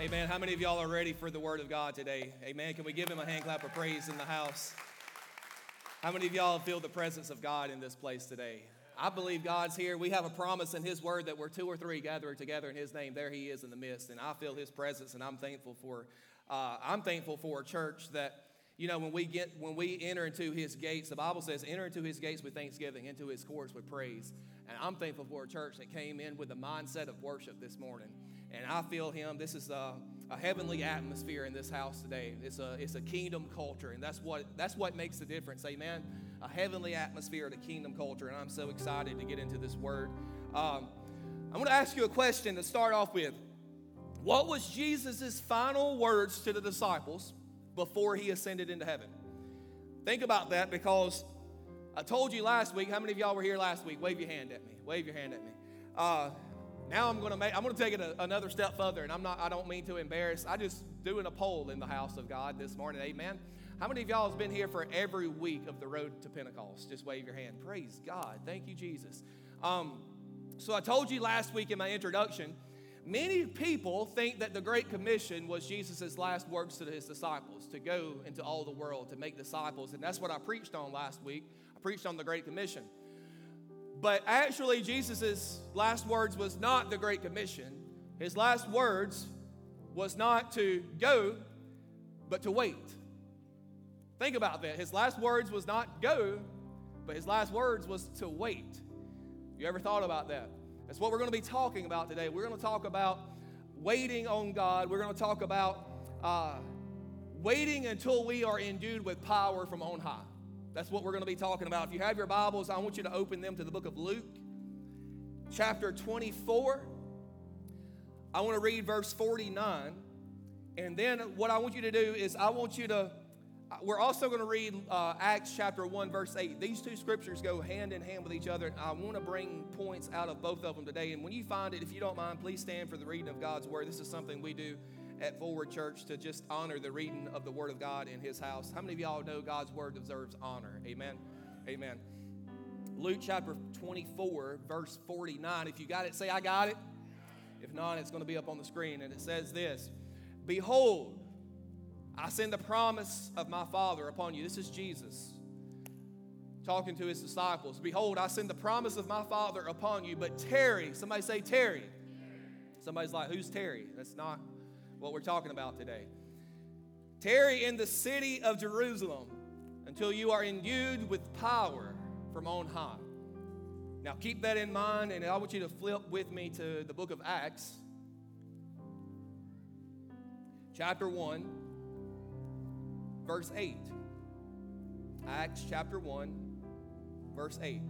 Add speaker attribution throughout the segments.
Speaker 1: Amen. How many of y'all are ready for the word of God today? Amen. Can we give him a hand clap of praise in the house? How many of y'all feel the presence of God in this place today? I believe God's here. We have a promise in His Word that where two or three gather together in His name, there He is in the midst. And I feel His presence, and I'm thankful for. Uh, I'm thankful for a church that you know when we get when we enter into His gates. The Bible says, "Enter into His gates with thanksgiving, into His courts with praise." And I'm thankful for a church that came in with a mindset of worship this morning. And I feel Him. This is a, a heavenly atmosphere in this house today. It's a it's a kingdom culture, and that's what that's what makes the difference. Amen a heavenly atmosphere, a kingdom culture, and I'm so excited to get into this word. Um, I'm going to ask you a question to start off with. What was Jesus' final words to the disciples before he ascended into heaven? Think about that because I told you last week. How many of y'all were here last week? Wave your hand at me. Wave your hand at me. Uh, now I'm going to make. I'm going to take it a, another step further, and I'm not. I don't mean to embarrass. I just doing a poll in the house of God this morning. Amen. How many of y'all has been here for every week of the road to Pentecost? Just wave your hand. Praise God. Thank you, Jesus. Um, so I told you last week in my introduction, many people think that the Great Commission was Jesus' last words to his disciples to go into all the world to make disciples. And that's what I preached on last week. I preached on the Great Commission. But actually, Jesus' last words was not the Great Commission. His last words was not to go, but to wait. Think about that. His last words was not go, but his last words was to wait. You ever thought about that? That's what we're going to be talking about today. We're going to talk about waiting on God. We're going to talk about uh, waiting until we are endued with power from on high. That's what we're going to be talking about. If you have your Bibles, I want you to open them to the book of Luke, chapter 24. I want to read verse 49. And then what I want you to do is I want you to we're also going to read uh, Acts chapter 1, verse 8. These two scriptures go hand in hand with each other. And I want to bring points out of both of them today. And when you find it, if you don't mind, please stand for the reading of God's word. This is something we do at Forward Church to just honor the reading of the word of God in his house. How many of y'all know God's word deserves honor? Amen. Amen. Luke chapter 24, verse 49. If you got it, say, I got it. If not, it's going to be up on the screen. And it says this Behold, I send the promise of my Father upon you. This is Jesus talking to his disciples. Behold, I send the promise of my Father upon you, but Terry, Somebody say, Terry. Somebody's like, who's Terry? That's not what we're talking about today. Tarry in the city of Jerusalem until you are endued with power from on high. Now, keep that in mind, and I want you to flip with me to the book of Acts, chapter 1 verse 8. Acts chapter 1, verse 8.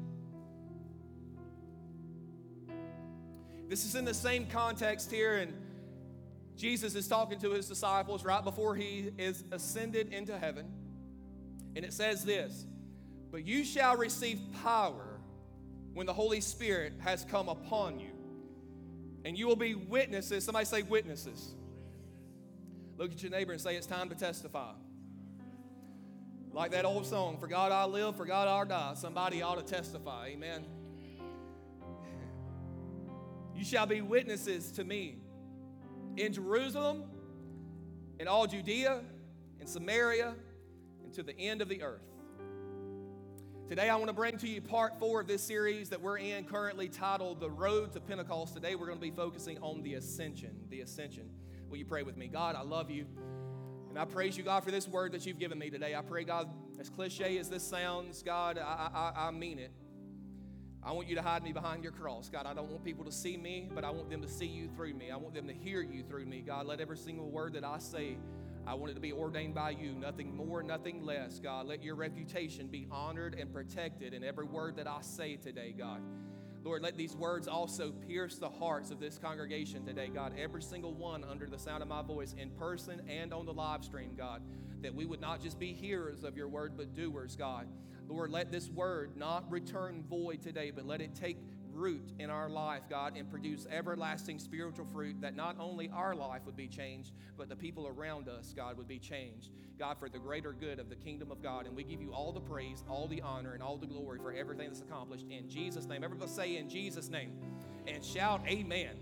Speaker 1: This is in the same context here, and Jesus is talking to his disciples right before he is ascended into heaven. And it says this But you shall receive power when the Holy Spirit has come upon you, and you will be witnesses. Somebody say, witnesses. Look at your neighbor and say, It's time to testify. Like that old song, For God I live, for God I die. Somebody ought to testify. Amen. You shall be witnesses to me in Jerusalem, in all Judea, in Samaria, and to the end of the earth. Today, I want to bring to you part four of this series that we're in, currently titled The Road to Pentecost. Today, we're going to be focusing on the ascension. The ascension. Will you pray with me? God, I love you. And I praise you, God, for this word that you've given me today. I pray, God, as cliche as this sounds, God, I, I, I mean it. I want you to hide me behind your cross. God, I don't want people to see me, but I want them to see you through me. I want them to hear you through me. God, let every single word that I say, I want it to be ordained by you. Nothing more, nothing less, God. Let your reputation be honored and protected in every word that I say today, God. Lord, let these words also pierce the hearts of this congregation today, God. Every single one under the sound of my voice, in person and on the live stream, God. That we would not just be hearers of your word, but doers, God. Lord, let this word not return void today, but let it take root in our life, God, and produce everlasting spiritual fruit that not only our life would be changed, but the people around us, God, would be changed. God, for the greater good of the kingdom of God. And we give you all the praise, all the honor, and all the glory for everything that's accomplished in Jesus' name. Everybody say in Jesus' name and shout amen.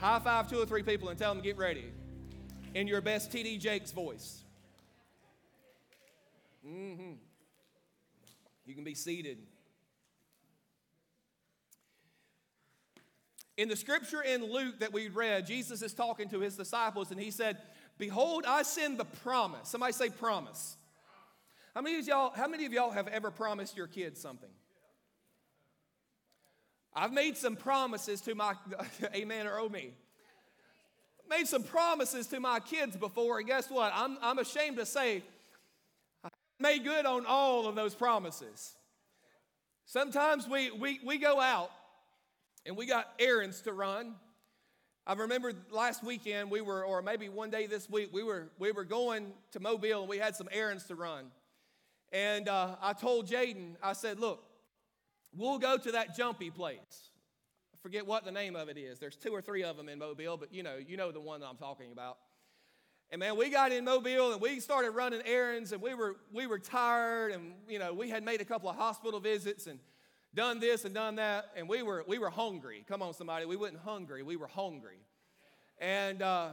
Speaker 1: High five two or three people and tell them get ready. in your best TD Jakes voice. Mm-hmm. You can be seated. In the scripture in Luke that we read, Jesus is talking to his disciples and he said, Behold, I send the promise. Somebody say promise. How many of y'all, how many of y'all have ever promised your kids something? I've made some promises to my, amen or oh me. Made some promises to my kids before, and guess what? I'm, I'm ashamed to say made good on all of those promises. Sometimes we, we, we go out and we got errands to run. I remember last weekend we were, or maybe one day this week, we were, we were going to Mobile and we had some errands to run. And uh, I told Jaden, I said, look, we'll go to that jumpy place. I forget what the name of it is. There's two or three of them in Mobile, but you know, you know the one that I'm talking about. And man, we got in Mobile and we started running errands and we were we were tired and you know, we had made a couple of hospital visits and done this and done that, and we were, we were hungry. Come on, somebody. We weren't hungry, we were hungry. And uh,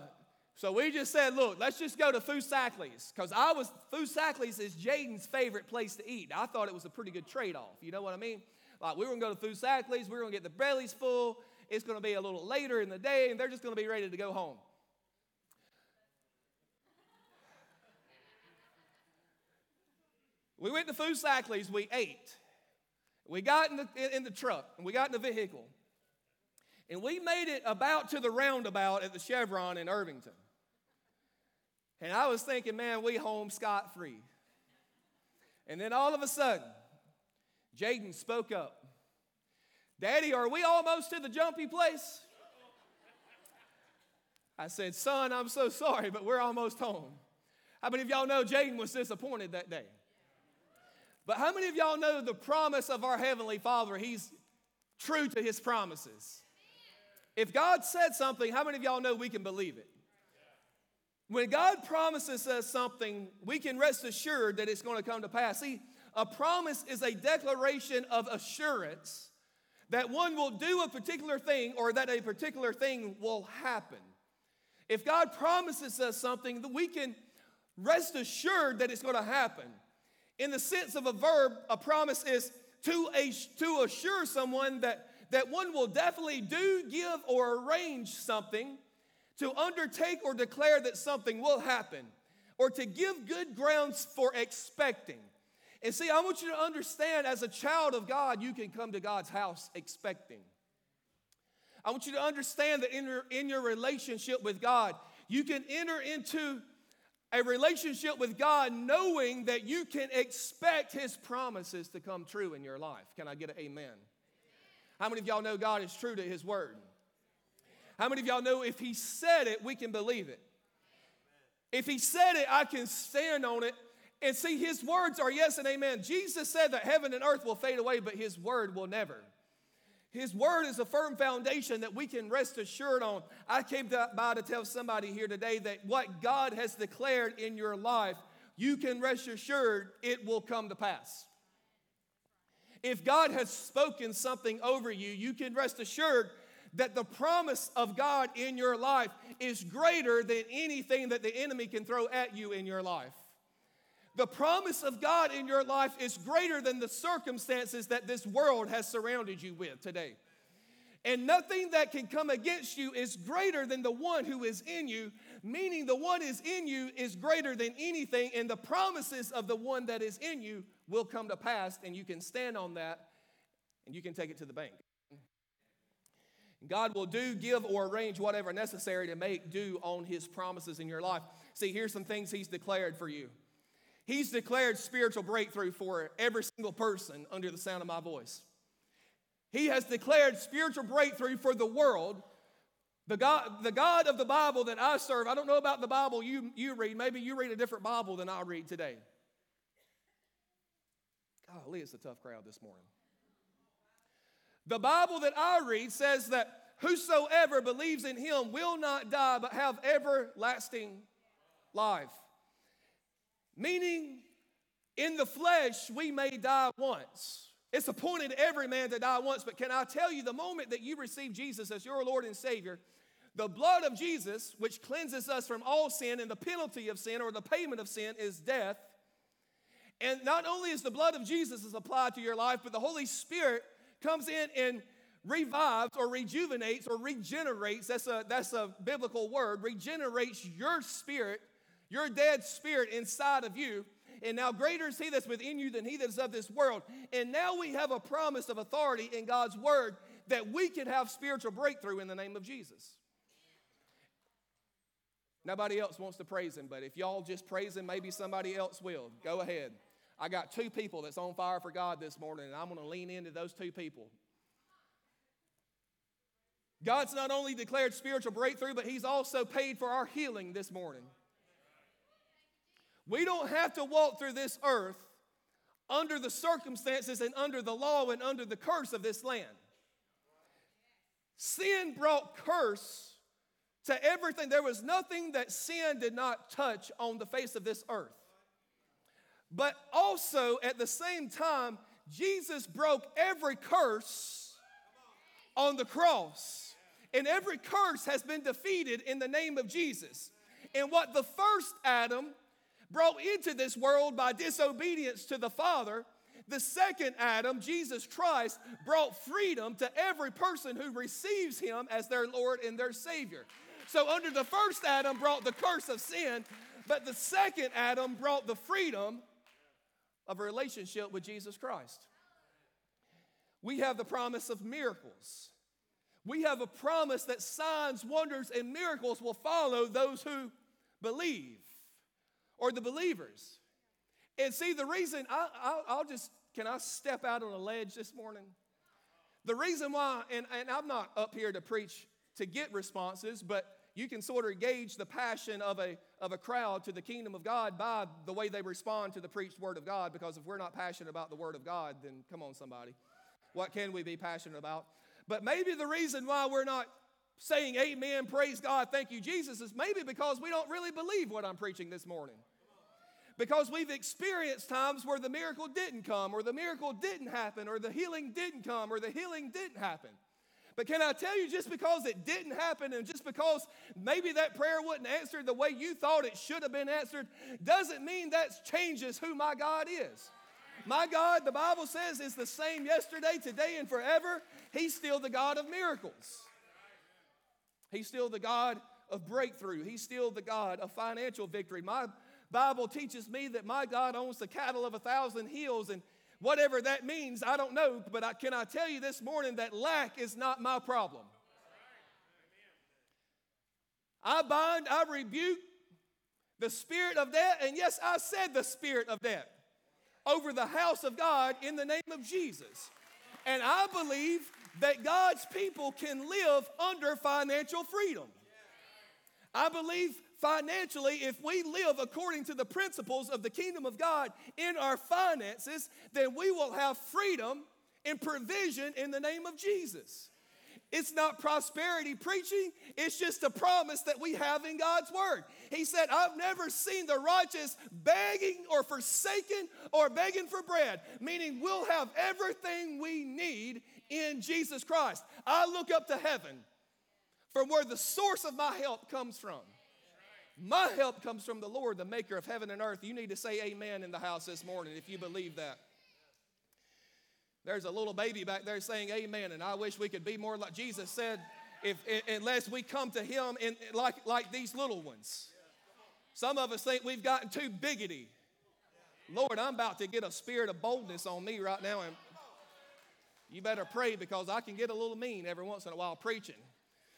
Speaker 1: so we just said, look, let's just go to Foosackly's. Because I was, Foosackly's is Jaden's favorite place to eat. I thought it was a pretty good trade off. You know what I mean? Like, we were going to go to Foosackly's, we were going to get the bellies full. It's going to be a little later in the day, and they're just going to be ready to go home. We went to Foosackly's, we ate. We got in the, in the truck and we got in the vehicle. And we made it about to the roundabout at the Chevron in Irvington. And I was thinking, man, we home scot free. And then all of a sudden, Jaden spoke up Daddy, are we almost to the jumpy place? I said, Son, I'm so sorry, but we're almost home. How many of y'all know Jaden was disappointed that day? But how many of y'all know the promise of our Heavenly Father? He's true to His promises. If God said something, how many of y'all know we can believe it? When God promises us something, we can rest assured that it's going to come to pass. See, a promise is a declaration of assurance that one will do a particular thing or that a particular thing will happen. If God promises us something, we can rest assured that it's going to happen. In the sense of a verb, a promise is to, to assure someone that, that one will definitely do, give, or arrange something, to undertake or declare that something will happen, or to give good grounds for expecting. And see, I want you to understand as a child of God, you can come to God's house expecting. I want you to understand that in your, in your relationship with God, you can enter into a relationship with God knowing that you can expect His promises to come true in your life. Can I get an amen? How many of y'all know God is true to His word? How many of y'all know if He said it, we can believe it? If He said it, I can stand on it. And see, His words are yes and amen. Jesus said that heaven and earth will fade away, but His word will never. His word is a firm foundation that we can rest assured on. I came by to tell somebody here today that what God has declared in your life, you can rest assured it will come to pass. If God has spoken something over you, you can rest assured that the promise of God in your life is greater than anything that the enemy can throw at you in your life. The promise of God in your life is greater than the circumstances that this world has surrounded you with today. And nothing that can come against you is greater than the one who is in you, meaning the one is in you is greater than anything, and the promises of the one that is in you will come to pass, and you can stand on that and you can take it to the bank. God will do, give, or arrange whatever necessary to make do on his promises in your life. See, here's some things he's declared for you. He's declared spiritual breakthrough for every single person under the sound of my voice. He has declared spiritual breakthrough for the world. The God, the God of the Bible that I serve, I don't know about the Bible you, you read. Maybe you read a different Bible than I read today. Golly, it's a tough crowd this morning. The Bible that I read says that whosoever believes in him will not die but have everlasting life. Meaning, in the flesh, we may die once. It's appointed every man to die once, but can I tell you, the moment that you receive Jesus as your Lord and Savior, The blood of Jesus, which cleanses us from all sin, and the penalty of sin or the payment of sin is death. And not only is the blood of Jesus is applied to your life, but the Holy Spirit comes in and revives or rejuvenates or regenerates. That's a, that's a biblical word. Regenerates your spirit, your dead spirit inside of you. And now greater is he that's within you than he that is of this world. And now we have a promise of authority in God's word that we can have spiritual breakthrough in the name of Jesus. Nobody else wants to praise him, but if y'all just praise him, maybe somebody else will. Go ahead. I got two people that's on fire for God this morning, and I'm going to lean into those two people. God's not only declared spiritual breakthrough, but He's also paid for our healing this morning. We don't have to walk through this earth under the circumstances and under the law and under the curse of this land. Sin brought curse to everything. There was nothing that sin did not touch on the face of this earth. But also at the same time, Jesus broke every curse on the cross. And every curse has been defeated in the name of Jesus. And what the first Adam brought into this world by disobedience to the Father, the second Adam, Jesus Christ, brought freedom to every person who receives him as their Lord and their Savior. So, under the first Adam brought the curse of sin, but the second Adam brought the freedom of a relationship with Jesus Christ. We have the promise of miracles. We have a promise that signs, wonders, and miracles will follow those who believe or the believers. And see, the reason I, will just, can I step out on a ledge this morning? The reason why, and, and I'm not up here to preach to get responses, but you can sort of gauge the passion of a, of a crowd to the kingdom of God by the way they respond to the preached word of God. Because if we're not passionate about the word of God, then come on, somebody. What can we be passionate about? But maybe the reason why we're not saying amen, praise God, thank you, Jesus, is maybe because we don't really believe what I'm preaching this morning. Because we've experienced times where the miracle didn't come, or the miracle didn't happen, or the healing didn't come, or the healing didn't happen. But can I tell you, just because it didn't happen and just because maybe that prayer wasn't answered the way you thought it should have been answered, doesn't mean that changes who my God is. My God, the Bible says, is the same yesterday, today, and forever. He's still the God of miracles. He's still the God of breakthrough. He's still the God of financial victory. My Bible teaches me that my God owns the cattle of a thousand hills, and Whatever that means, I don't know, but I, can I tell you this morning that lack is not my problem? I bind, I rebuke the spirit of debt, and yes, I said the spirit of debt over the house of God in the name of Jesus. And I believe that God's people can live under financial freedom. I believe financially, if we live according to the principles of the kingdom of God in our finances, then we will have freedom and provision in the name of Jesus. It's not prosperity preaching, it's just a promise that we have in God's word. He said, I've never seen the righteous begging or forsaken or begging for bread, meaning we'll have everything we need in Jesus Christ. I look up to heaven from where the source of my help comes from. My help comes from the Lord, the maker of heaven and earth. You need to say amen in the house this morning if you believe that. There's a little baby back there saying amen, and I wish we could be more like Jesus said, if, unless we come to him in, like, like these little ones. Some of us think we've gotten too biggity. Lord, I'm about to get a spirit of boldness on me right now, and you better pray because I can get a little mean every once in a while preaching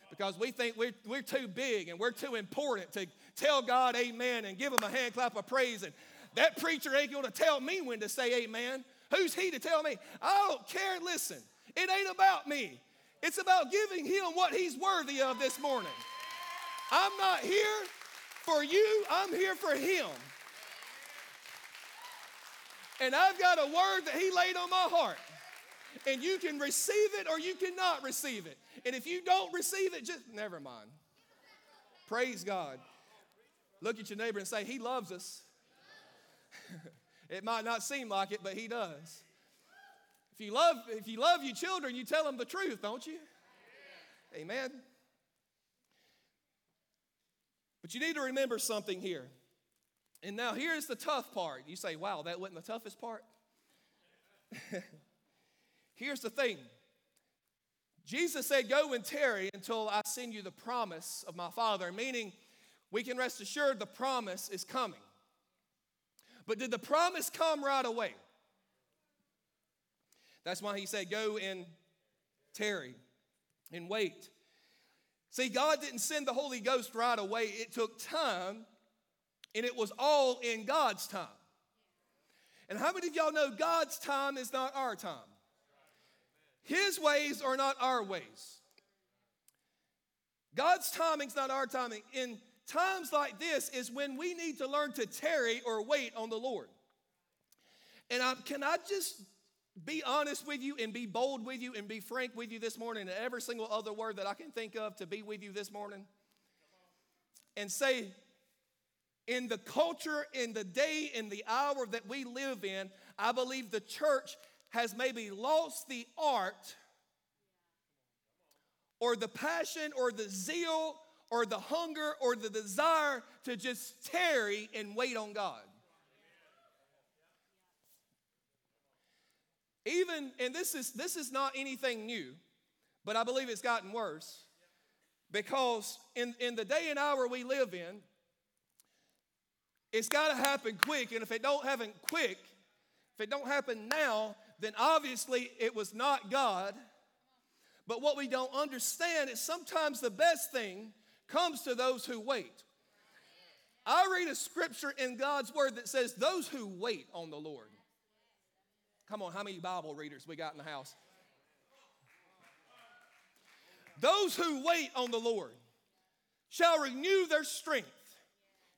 Speaker 1: because we think we're, we're too big and we're too important to tell God amen and give him a hand clap of praise. And that preacher ain't going to tell me when to say amen. Who's he to tell me? I don't care. Listen, it ain't about me. It's about giving him what he's worthy of this morning. I'm not here for you, I'm here for him. And I've got a word that he laid on my heart. And you can receive it or you cannot receive it. And if you don't receive it, just never mind. Praise God. Look at your neighbor and say, He loves us. it might not seem like it, but He does. If you love, if you love your children, you tell them the truth, don't you? Amen. But you need to remember something here. And now here's the tough part. You say, wow, that wasn't the toughest part? here's the thing Jesus said, Go and tarry until I send you the promise of my Father, meaning we can rest assured the promise is coming. But did the promise come right away? That's why he said, Go and tarry and wait. See, God didn't send the Holy Ghost right away, it took time, and it was all in God's time. And how many of y'all know God's time is not our time? His ways are not our ways. God's timing's not our timing. In times like this is when we need to learn to tarry or wait on the Lord. And I, can I just be honest with you and be bold with you and be frank with you this morning and every single other word that I can think of to be with you this morning? And say, in the culture, in the day, in the hour that we live in, I believe the church has maybe lost the art or the passion or the zeal or the hunger or the desire to just tarry and wait on God. Even, and this is this is not anything new, but I believe it's gotten worse. Because in, in the day and hour we live in, it's got to happen quick. And if it don't happen quick, if it don't happen now, then obviously it was not God. But what we don't understand is sometimes the best thing comes to those who wait. I read a scripture in God's word that says, Those who wait on the Lord. Come on, how many Bible readers we got in the house? Those who wait on the Lord shall renew their strength.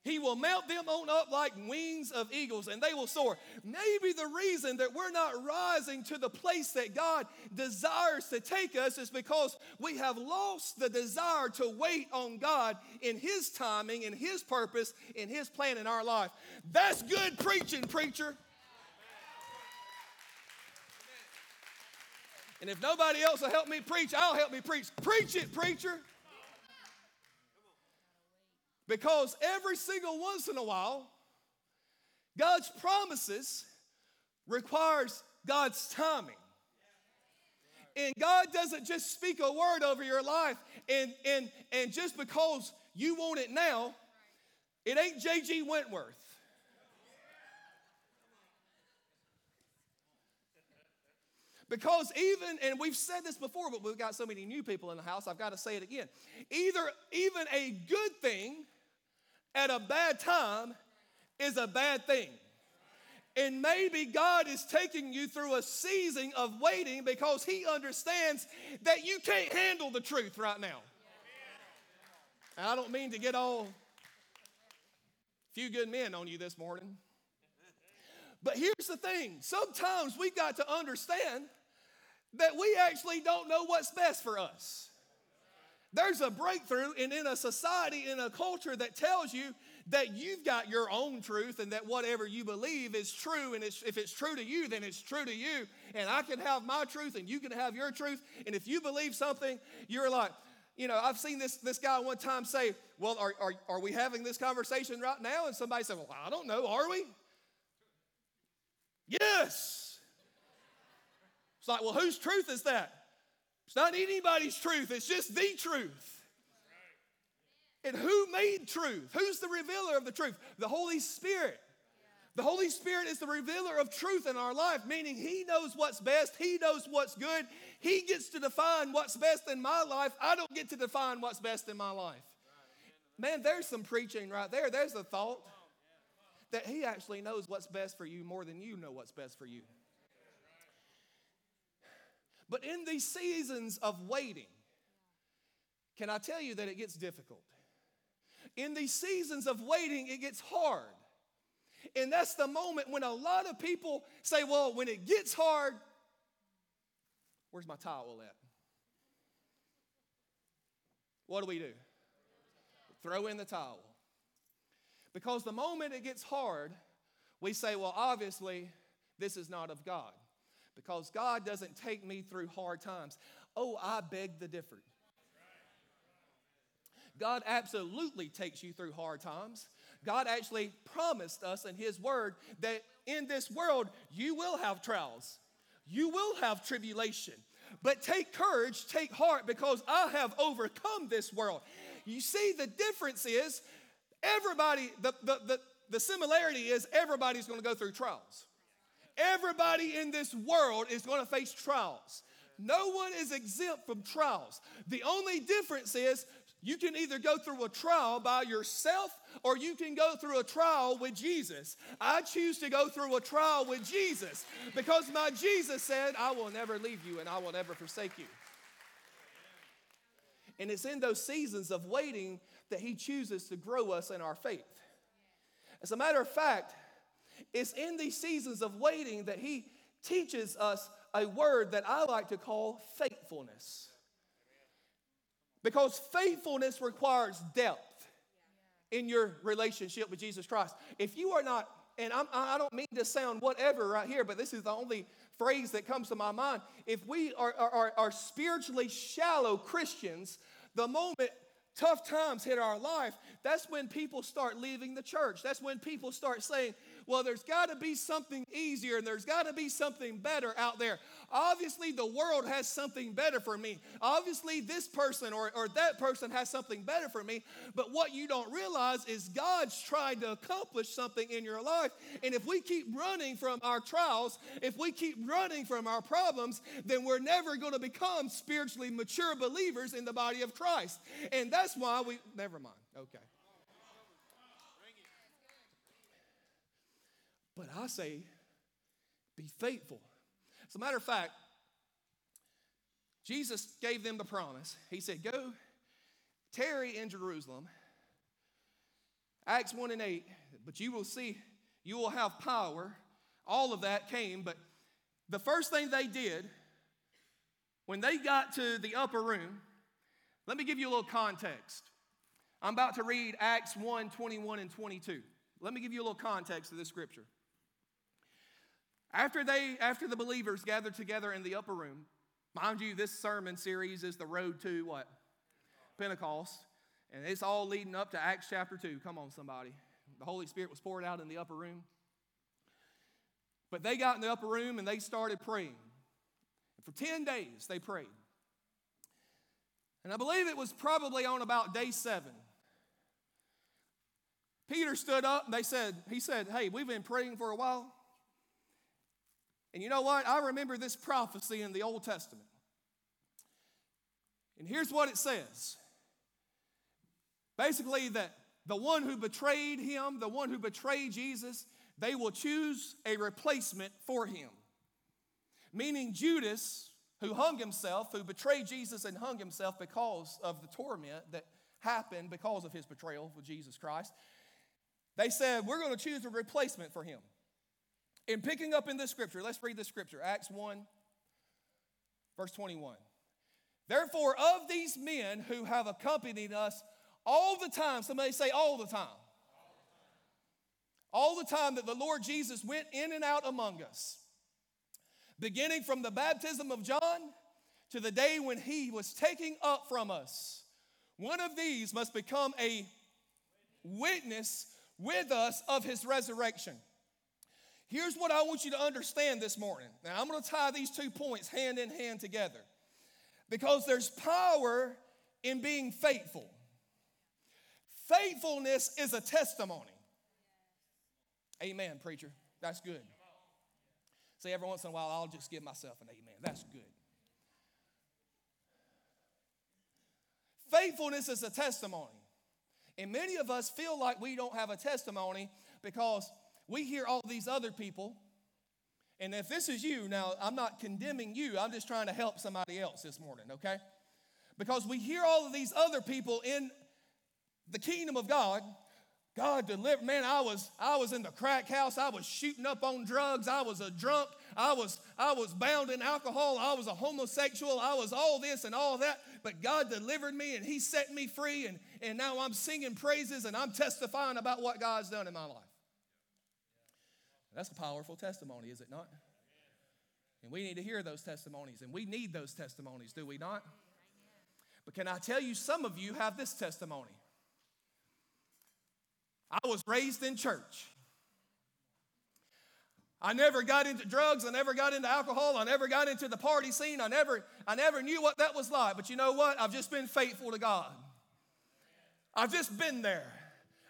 Speaker 1: He will mount them on up like wings of eagles and they will soar. Maybe the reason that we're not rising to the place that God desires to take us is because we have lost the desire to wait on God in His timing, in His purpose, in His plan in our life. That's good preaching, preacher. And if nobody else will help me preach, I'll help me preach. Preach it, preacher. Because every single once in a while, God's promises requires God's timing. And God doesn't just speak a word over your life and, and, and just because you want it now, it ain't J.G. Wentworth. Because even, and we've said this before, but we've got so many new people in the house, I've got to say it again. Either even a good thing at a bad time is a bad thing. And maybe God is taking you through a season of waiting because He understands that you can't handle the truth right now. And I don't mean to get all few good men on you this morning. But here's the thing sometimes we've got to understand that we actually don't know what's best for us. There's a breakthrough, and in a society, in a culture that tells you that you've got your own truth and that whatever you believe is true, and it's, if it's true to you, then it's true to you, and I can have my truth and you can have your truth, and if you believe something, you're like, you know, I've seen this, this guy one time say, Well, are, are, are we having this conversation right now? And somebody said, Well, I don't know, are we? Yes. It's like, Well, whose truth is that? It's not anybody's truth, it's just the truth. And who made truth? Who's the revealer of the truth? The Holy Spirit. The Holy Spirit is the revealer of truth in our life, meaning He knows what's best, He knows what's good. He gets to define what's best in my life. I don't get to define what's best in my life. Man, there's some preaching right there. There's a thought that He actually knows what's best for you more than you know what's best for you. But in these seasons of waiting, can I tell you that it gets difficult? In these seasons of waiting, it gets hard. And that's the moment when a lot of people say, well, when it gets hard, where's my towel at? What do we do? Throw in the towel. Because the moment it gets hard, we say, well, obviously, this is not of God because God doesn't take me through hard times. Oh, I beg the difference. God absolutely takes you through hard times. God actually promised us in His Word that in this world you will have trials, you will have tribulation. But take courage, take heart, because I have overcome this world. You see, the difference is everybody, the, the, the, the similarity is everybody's going to go through trials. Everybody in this world is going to face trials. No one is exempt from trials. The only difference is you can either go through a trial by yourself or you can go through a trial with Jesus. I choose to go through a trial with Jesus because my Jesus said, I will never leave you and I will never forsake you. And it's in those seasons of waiting that He chooses to grow us in our faith. As a matter of fact, it's in these seasons of waiting that He teaches us a word that I like to call faithfulness. Because faithfulness requires depth in your relationship with Jesus Christ. If you are not, and I'm, I do not mean to sound whatever right here, but this is the only phrase that comes to my mind. If we are, are, are spiritually shallow Christians, the moment tough times hit our life, that's when people start leaving the church. That's when people start saying, well, there's got to be something easier and there's got to be something better out there. Obviously, the world has something better for me. Obviously, this person or, or that person has something better for me. But what you don't realize is God's trying to accomplish something in your life. And if we keep running from our trials, if we keep running from our problems, then we're never going to become spiritually mature believers in the body of Christ. And that's why we, never mind. Okay. But I say, be faithful. As a matter of fact, Jesus gave them the promise. He said, Go tarry in Jerusalem. Acts 1 and 8, but you will see, you will have power. All of that came, but the first thing they did when they got to the upper room, let me give you a little context. I'm about to read Acts 1 21 and 22. Let me give you a little context of this scripture. After they, after the believers gathered together in the upper room, mind you, this sermon series is the road to what? Pentecost. And it's all leading up to Acts chapter 2. Come on, somebody. The Holy Spirit was poured out in the upper room. But they got in the upper room and they started praying. And for 10 days, they prayed. And I believe it was probably on about day seven. Peter stood up and they said, he said, Hey, we've been praying for a while. And you know what? I remember this prophecy in the Old Testament. And here's what it says basically, that the one who betrayed him, the one who betrayed Jesus, they will choose a replacement for him. Meaning, Judas, who hung himself, who betrayed Jesus and hung himself because of the torment that happened because of his betrayal with Jesus Christ, they said, We're going to choose a replacement for him. In picking up in this scripture, let's read the scripture Acts 1, verse 21. Therefore, of these men who have accompanied us all the time, somebody say all the time. All the time that the Lord Jesus went in and out among us, beginning from the baptism of John to the day when he was taking up from us. One of these must become a witness with us of his resurrection. Here's what I want you to understand this morning. Now, I'm going to tie these two points hand in hand together because there's power in being faithful. Faithfulness is a testimony. Amen, preacher. That's good. See, every once in a while, I'll just give myself an amen. That's good. Faithfulness is a testimony. And many of us feel like we don't have a testimony because we hear all these other people, and if this is you, now I'm not condemning you, I'm just trying to help somebody else this morning, okay? Because we hear all of these other people in the kingdom of God. God delivered, man, I was I was in the crack house, I was shooting up on drugs, I was a drunk, I was I was bound in alcohol, I was a homosexual, I was all this and all that, but God delivered me and He set me free, and, and now I'm singing praises and I'm testifying about what God's done in my life. That's a powerful testimony, is it not? And we need to hear those testimonies, and we need those testimonies, do we not? But can I tell you, some of you have this testimony. I was raised in church. I never got into drugs, I never got into alcohol, I never got into the party scene, I never, I never knew what that was like. But you know what? I've just been faithful to God. I've just been there.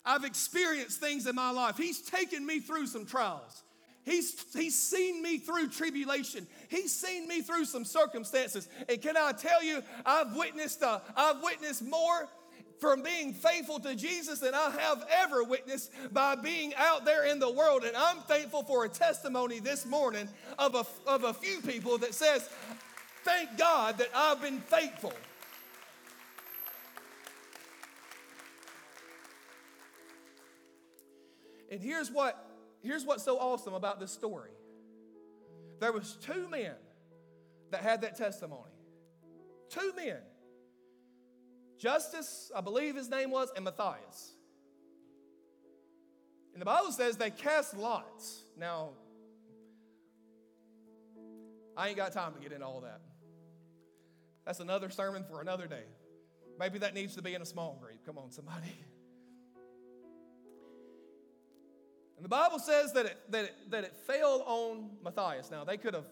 Speaker 1: I've experienced things in my life. He's taken me through some trials. He's, he's seen me through tribulation. He's seen me through some circumstances. And can I tell you, I've witnessed, uh, I've witnessed more from being faithful to Jesus than I have ever witnessed by being out there in the world. And I'm thankful for a testimony this morning of a, of a few people that says, Thank God that I've been faithful. And here's what here's what's so awesome about this story. There was two men that had that testimony. Two men. Justus, I believe his name was, and Matthias. And the Bible says they cast lots. Now, I ain't got time to get into all that. That's another sermon for another day. Maybe that needs to be in a small group. Come on, somebody. And the Bible says that it, that it, that it fell on Matthias. Now, they could have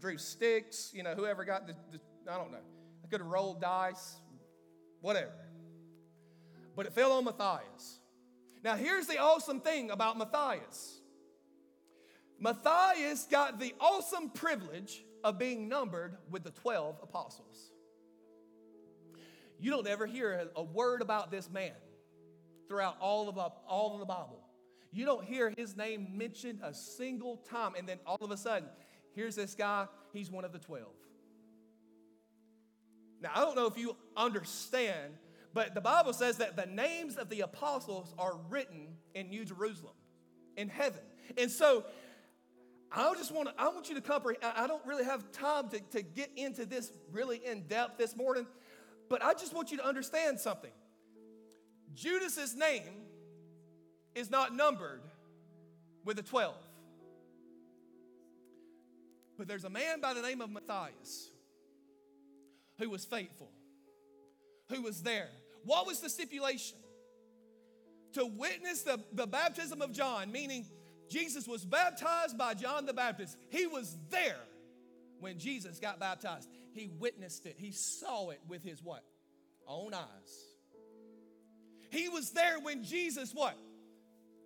Speaker 1: drew sticks, you know, whoever got the, the I don't know. They could have rolled dice, whatever. But it fell on Matthias. Now, here's the awesome thing about Matthias Matthias got the awesome privilege of being numbered with the 12 apostles. You don't ever hear a word about this man throughout all of, all of the Bible. You don't hear his name mentioned a single time, and then all of a sudden, here's this guy, he's one of the 12. Now, I don't know if you understand, but the Bible says that the names of the apostles are written in New Jerusalem, in heaven. And so, I just want to, I want you to comprehend. I don't really have time to, to get into this really in depth this morning, but I just want you to understand something. Judas's name is not numbered with the 12. But there's a man by the name of Matthias who was faithful, who was there. What was the stipulation? To witness the, the baptism of John, meaning Jesus was baptized by John the Baptist. He was there when Jesus got baptized. He witnessed it. He saw it with his what? Own eyes. He was there when Jesus what?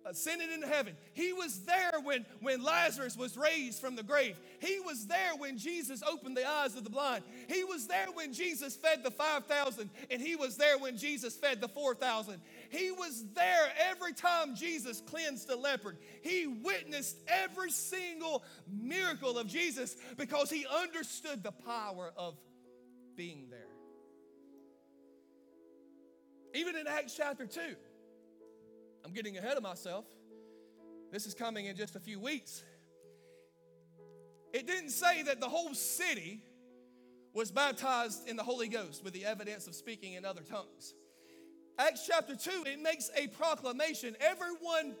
Speaker 1: Ascended into heaven. He was there when, when Lazarus was raised from the grave. He was there when Jesus opened the eyes of the blind. He was there when Jesus fed the 5,000, and he was there when Jesus fed the 4,000. He was there every time Jesus cleansed the leopard. He witnessed every single miracle of Jesus because he understood the power of being there. Even in Acts chapter 2, I'm getting ahead of myself. This is coming in just a few weeks. It didn't say that the whole city was baptized in the Holy Ghost with the evidence of speaking in other tongues. Acts chapter 2, it makes a proclamation. Everyone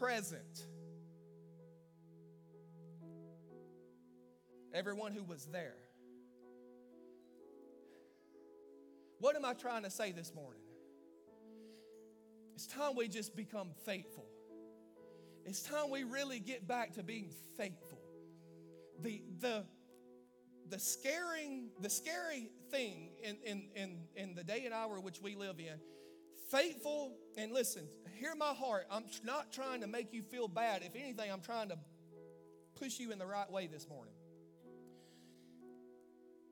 Speaker 1: present, everyone who was there. What am I trying to say this morning? It's time we just become faithful. It's time we really get back to being faithful. The, the, the scaring, the scary thing in, in, in, in the day and hour which we live in, faithful, and listen, hear my heart. I'm not trying to make you feel bad. If anything, I'm trying to push you in the right way this morning.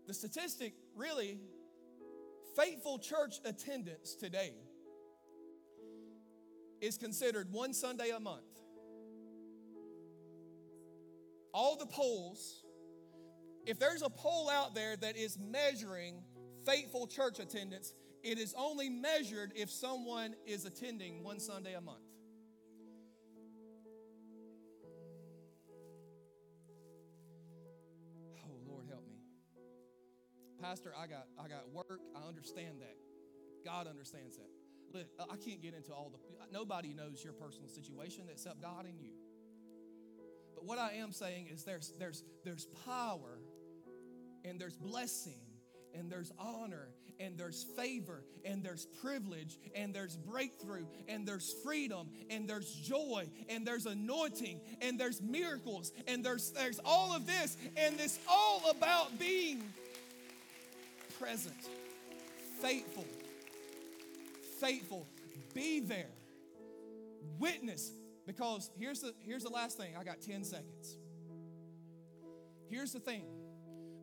Speaker 1: The statistic really, faithful church attendance today is considered one Sunday a month. All the polls, if there's a poll out there that is measuring faithful church attendance, it is only measured if someone is attending one Sunday a month. Oh Lord help me. Pastor, I got I got work. I understand that. God understands that. Look, I can't get into all the, nobody knows your personal situation except God and you. But what I am saying is there's, there's, there's power and there's blessing and there's honor and there's favor and there's privilege and there's breakthrough and there's freedom and there's joy and there's anointing and there's miracles and there's, there's all of this. And it's all about being present, faithful, faithful. Be there. Witness. Because here's the, here's the last thing. I got 10 seconds. Here's the thing.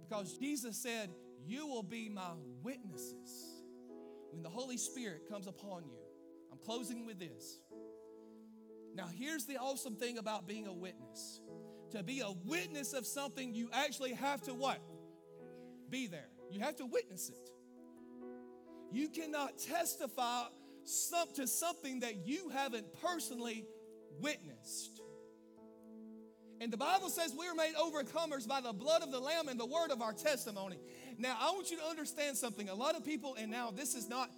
Speaker 1: Because Jesus said, You will be my witnesses when the Holy Spirit comes upon you. I'm closing with this. Now, here's the awesome thing about being a witness. To be a witness of something, you actually have to what? Be there. You have to witness it. You cannot testify some, to something that you haven't personally witnessed. And the Bible says we are made overcomers by the blood of the Lamb and the word of our testimony. Now, I want you to understand something. A lot of people, and now this is not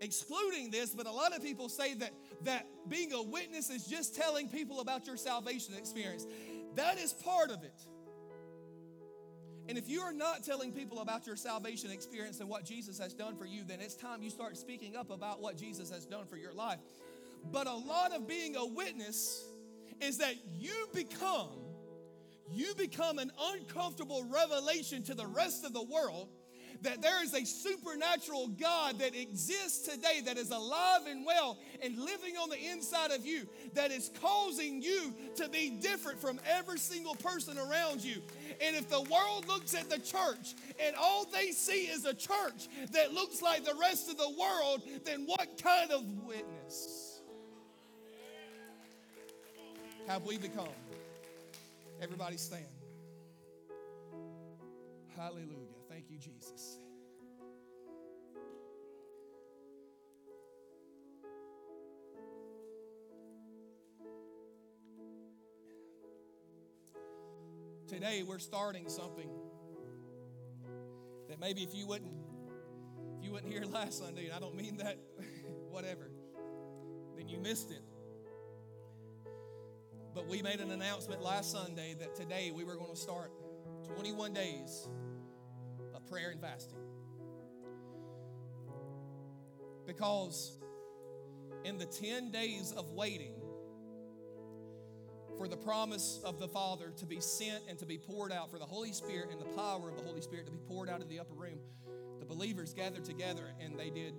Speaker 1: excluding this, but a lot of people say that, that being a witness is just telling people about your salvation experience. That is part of it. And if you are not telling people about your salvation experience and what Jesus has done for you, then it's time you start speaking up about what Jesus has done for your life. But a lot of being a witness is that you become you become an uncomfortable revelation to the rest of the world that there is a supernatural God that exists today that is alive and well and living on the inside of you that is causing you to be different from every single person around you. And if the world looks at the church and all they see is a church that looks like the rest of the world, then what kind of witness have we become? Everybody stand. Hallelujah. You, Jesus. Today we're starting something that maybe if you wouldn't if you wouldn't hear last Sunday, and I don't mean that whatever, then you missed it. But we made an announcement last Sunday that today we were going to start 21 days prayer and fasting. Because in the 10 days of waiting for the promise of the Father to be sent and to be poured out, for the Holy Spirit and the power of the Holy Spirit to be poured out in the upper room, the believers gathered together and they did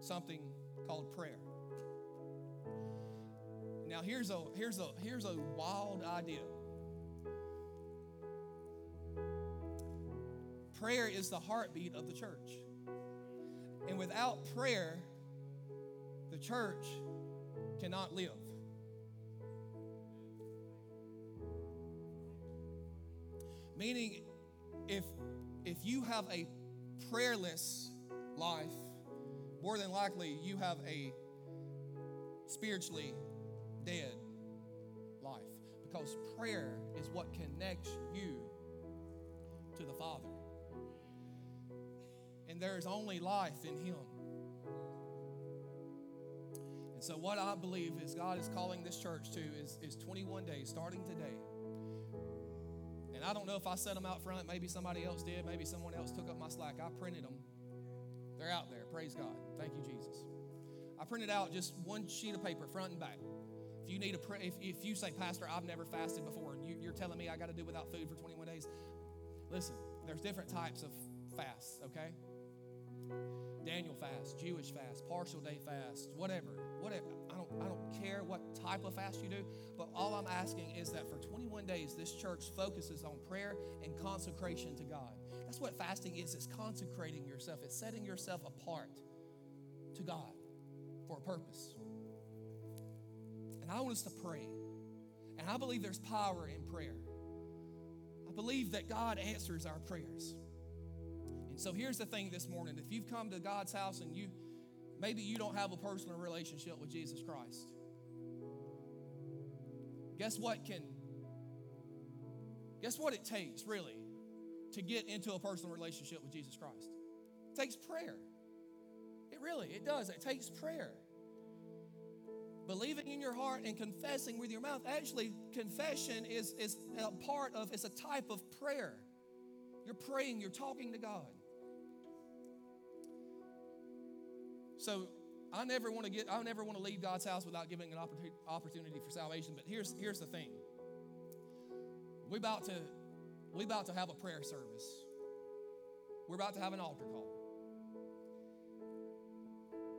Speaker 1: something called prayer. Now here's a here's a here's a wild idea. Prayer is the heartbeat of the church. And without prayer, the church cannot live. Meaning, if, if you have a prayerless life, more than likely you have a spiritually dead life. Because prayer is what connects you to the Father there is only life in Him. And so, what I believe is God is calling this church to is, is 21 days, starting today. And I don't know if I set them out front. Maybe somebody else did. Maybe someone else took up my slack. I printed them. They're out there. Praise God. Thank you, Jesus. I printed out just one sheet of paper, front and back. If you need a, pray, if, if you say, Pastor, I've never fasted before, and you, you're telling me I got to do without food for 21 days, listen. There's different types of fasts. Okay. Daniel fast, Jewish fast, partial day fast, whatever. Whatever. I don't, I don't care what type of fast you do, but all I'm asking is that for 21 days, this church focuses on prayer and consecration to God. That's what fasting is, it's consecrating yourself, it's setting yourself apart to God for a purpose. And I want us to pray. And I believe there's power in prayer. I believe that God answers our prayers. So here's the thing this morning if you've come to God's house and you maybe you don't have a personal relationship with Jesus Christ, guess what can guess what it takes really to get into a personal relationship with Jesus Christ? It takes prayer. It really, it does. It takes prayer. Believing in your heart and confessing with your mouth. Actually, confession is, is a part of, it's a type of prayer. You're praying, you're talking to God. So I never want to get, I never want to leave God's house without giving an opportunity for salvation. But here's, here's the thing. We about to, we about to have a prayer service. We're about to have an altar call.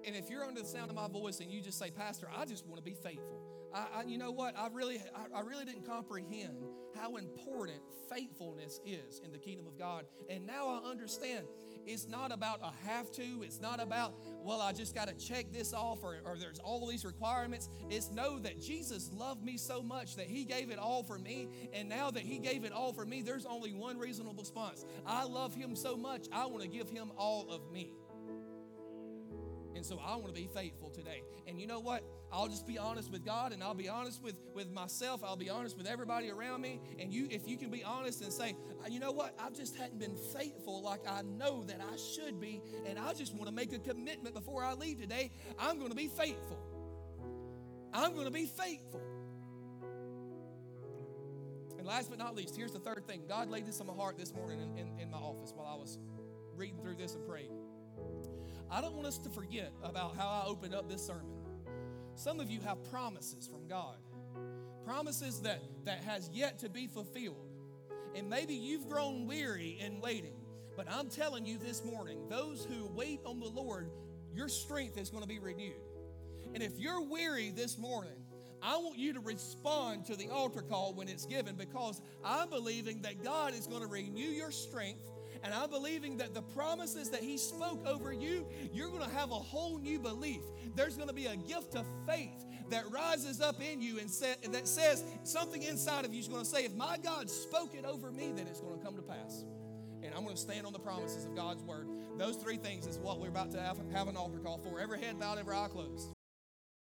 Speaker 1: And if you're under the sound of my voice and you just say, Pastor, I just want to be faithful. I, I, you know what? I really, I, I really didn't comprehend how important faithfulness is in the kingdom of God. And now I understand it's not about a have to. It's not about, well, I just got to check this off or, or there's all these requirements. It's know that Jesus loved me so much that he gave it all for me. And now that he gave it all for me, there's only one reasonable response. I love him so much, I want to give him all of me. And so I want to be faithful today. And you know what? I'll just be honest with God and I'll be honest with, with myself. I'll be honest with everybody around me. And you, if you can be honest and say, uh, you know what? I just hadn't been faithful like I know that I should be. And I just want to make a commitment before I leave today. I'm going to be faithful. I'm going to be faithful. And last but not least, here's the third thing. God laid this on my heart this morning in, in, in my office while I was reading through this and praying. I don't want us to forget about how I opened up this sermon. Some of you have promises from God, promises that, that has yet to be fulfilled. And maybe you've grown weary in waiting. But I'm telling you this morning, those who wait on the Lord, your strength is going to be renewed. And if you're weary this morning, I want you to respond to the altar call when it's given because I'm believing that God is going to renew your strength and I'm believing that the promises that He spoke over you, you're going to have a whole new belief. There's going to be a gift of faith that rises up in you and say, that says something inside of you is going to say, if my God spoke it over me, then it's going to come to pass. And I'm going to stand on the promises of God's word. Those three things is what we're about to have, have an altar call for. Every head bowed, every eye closed.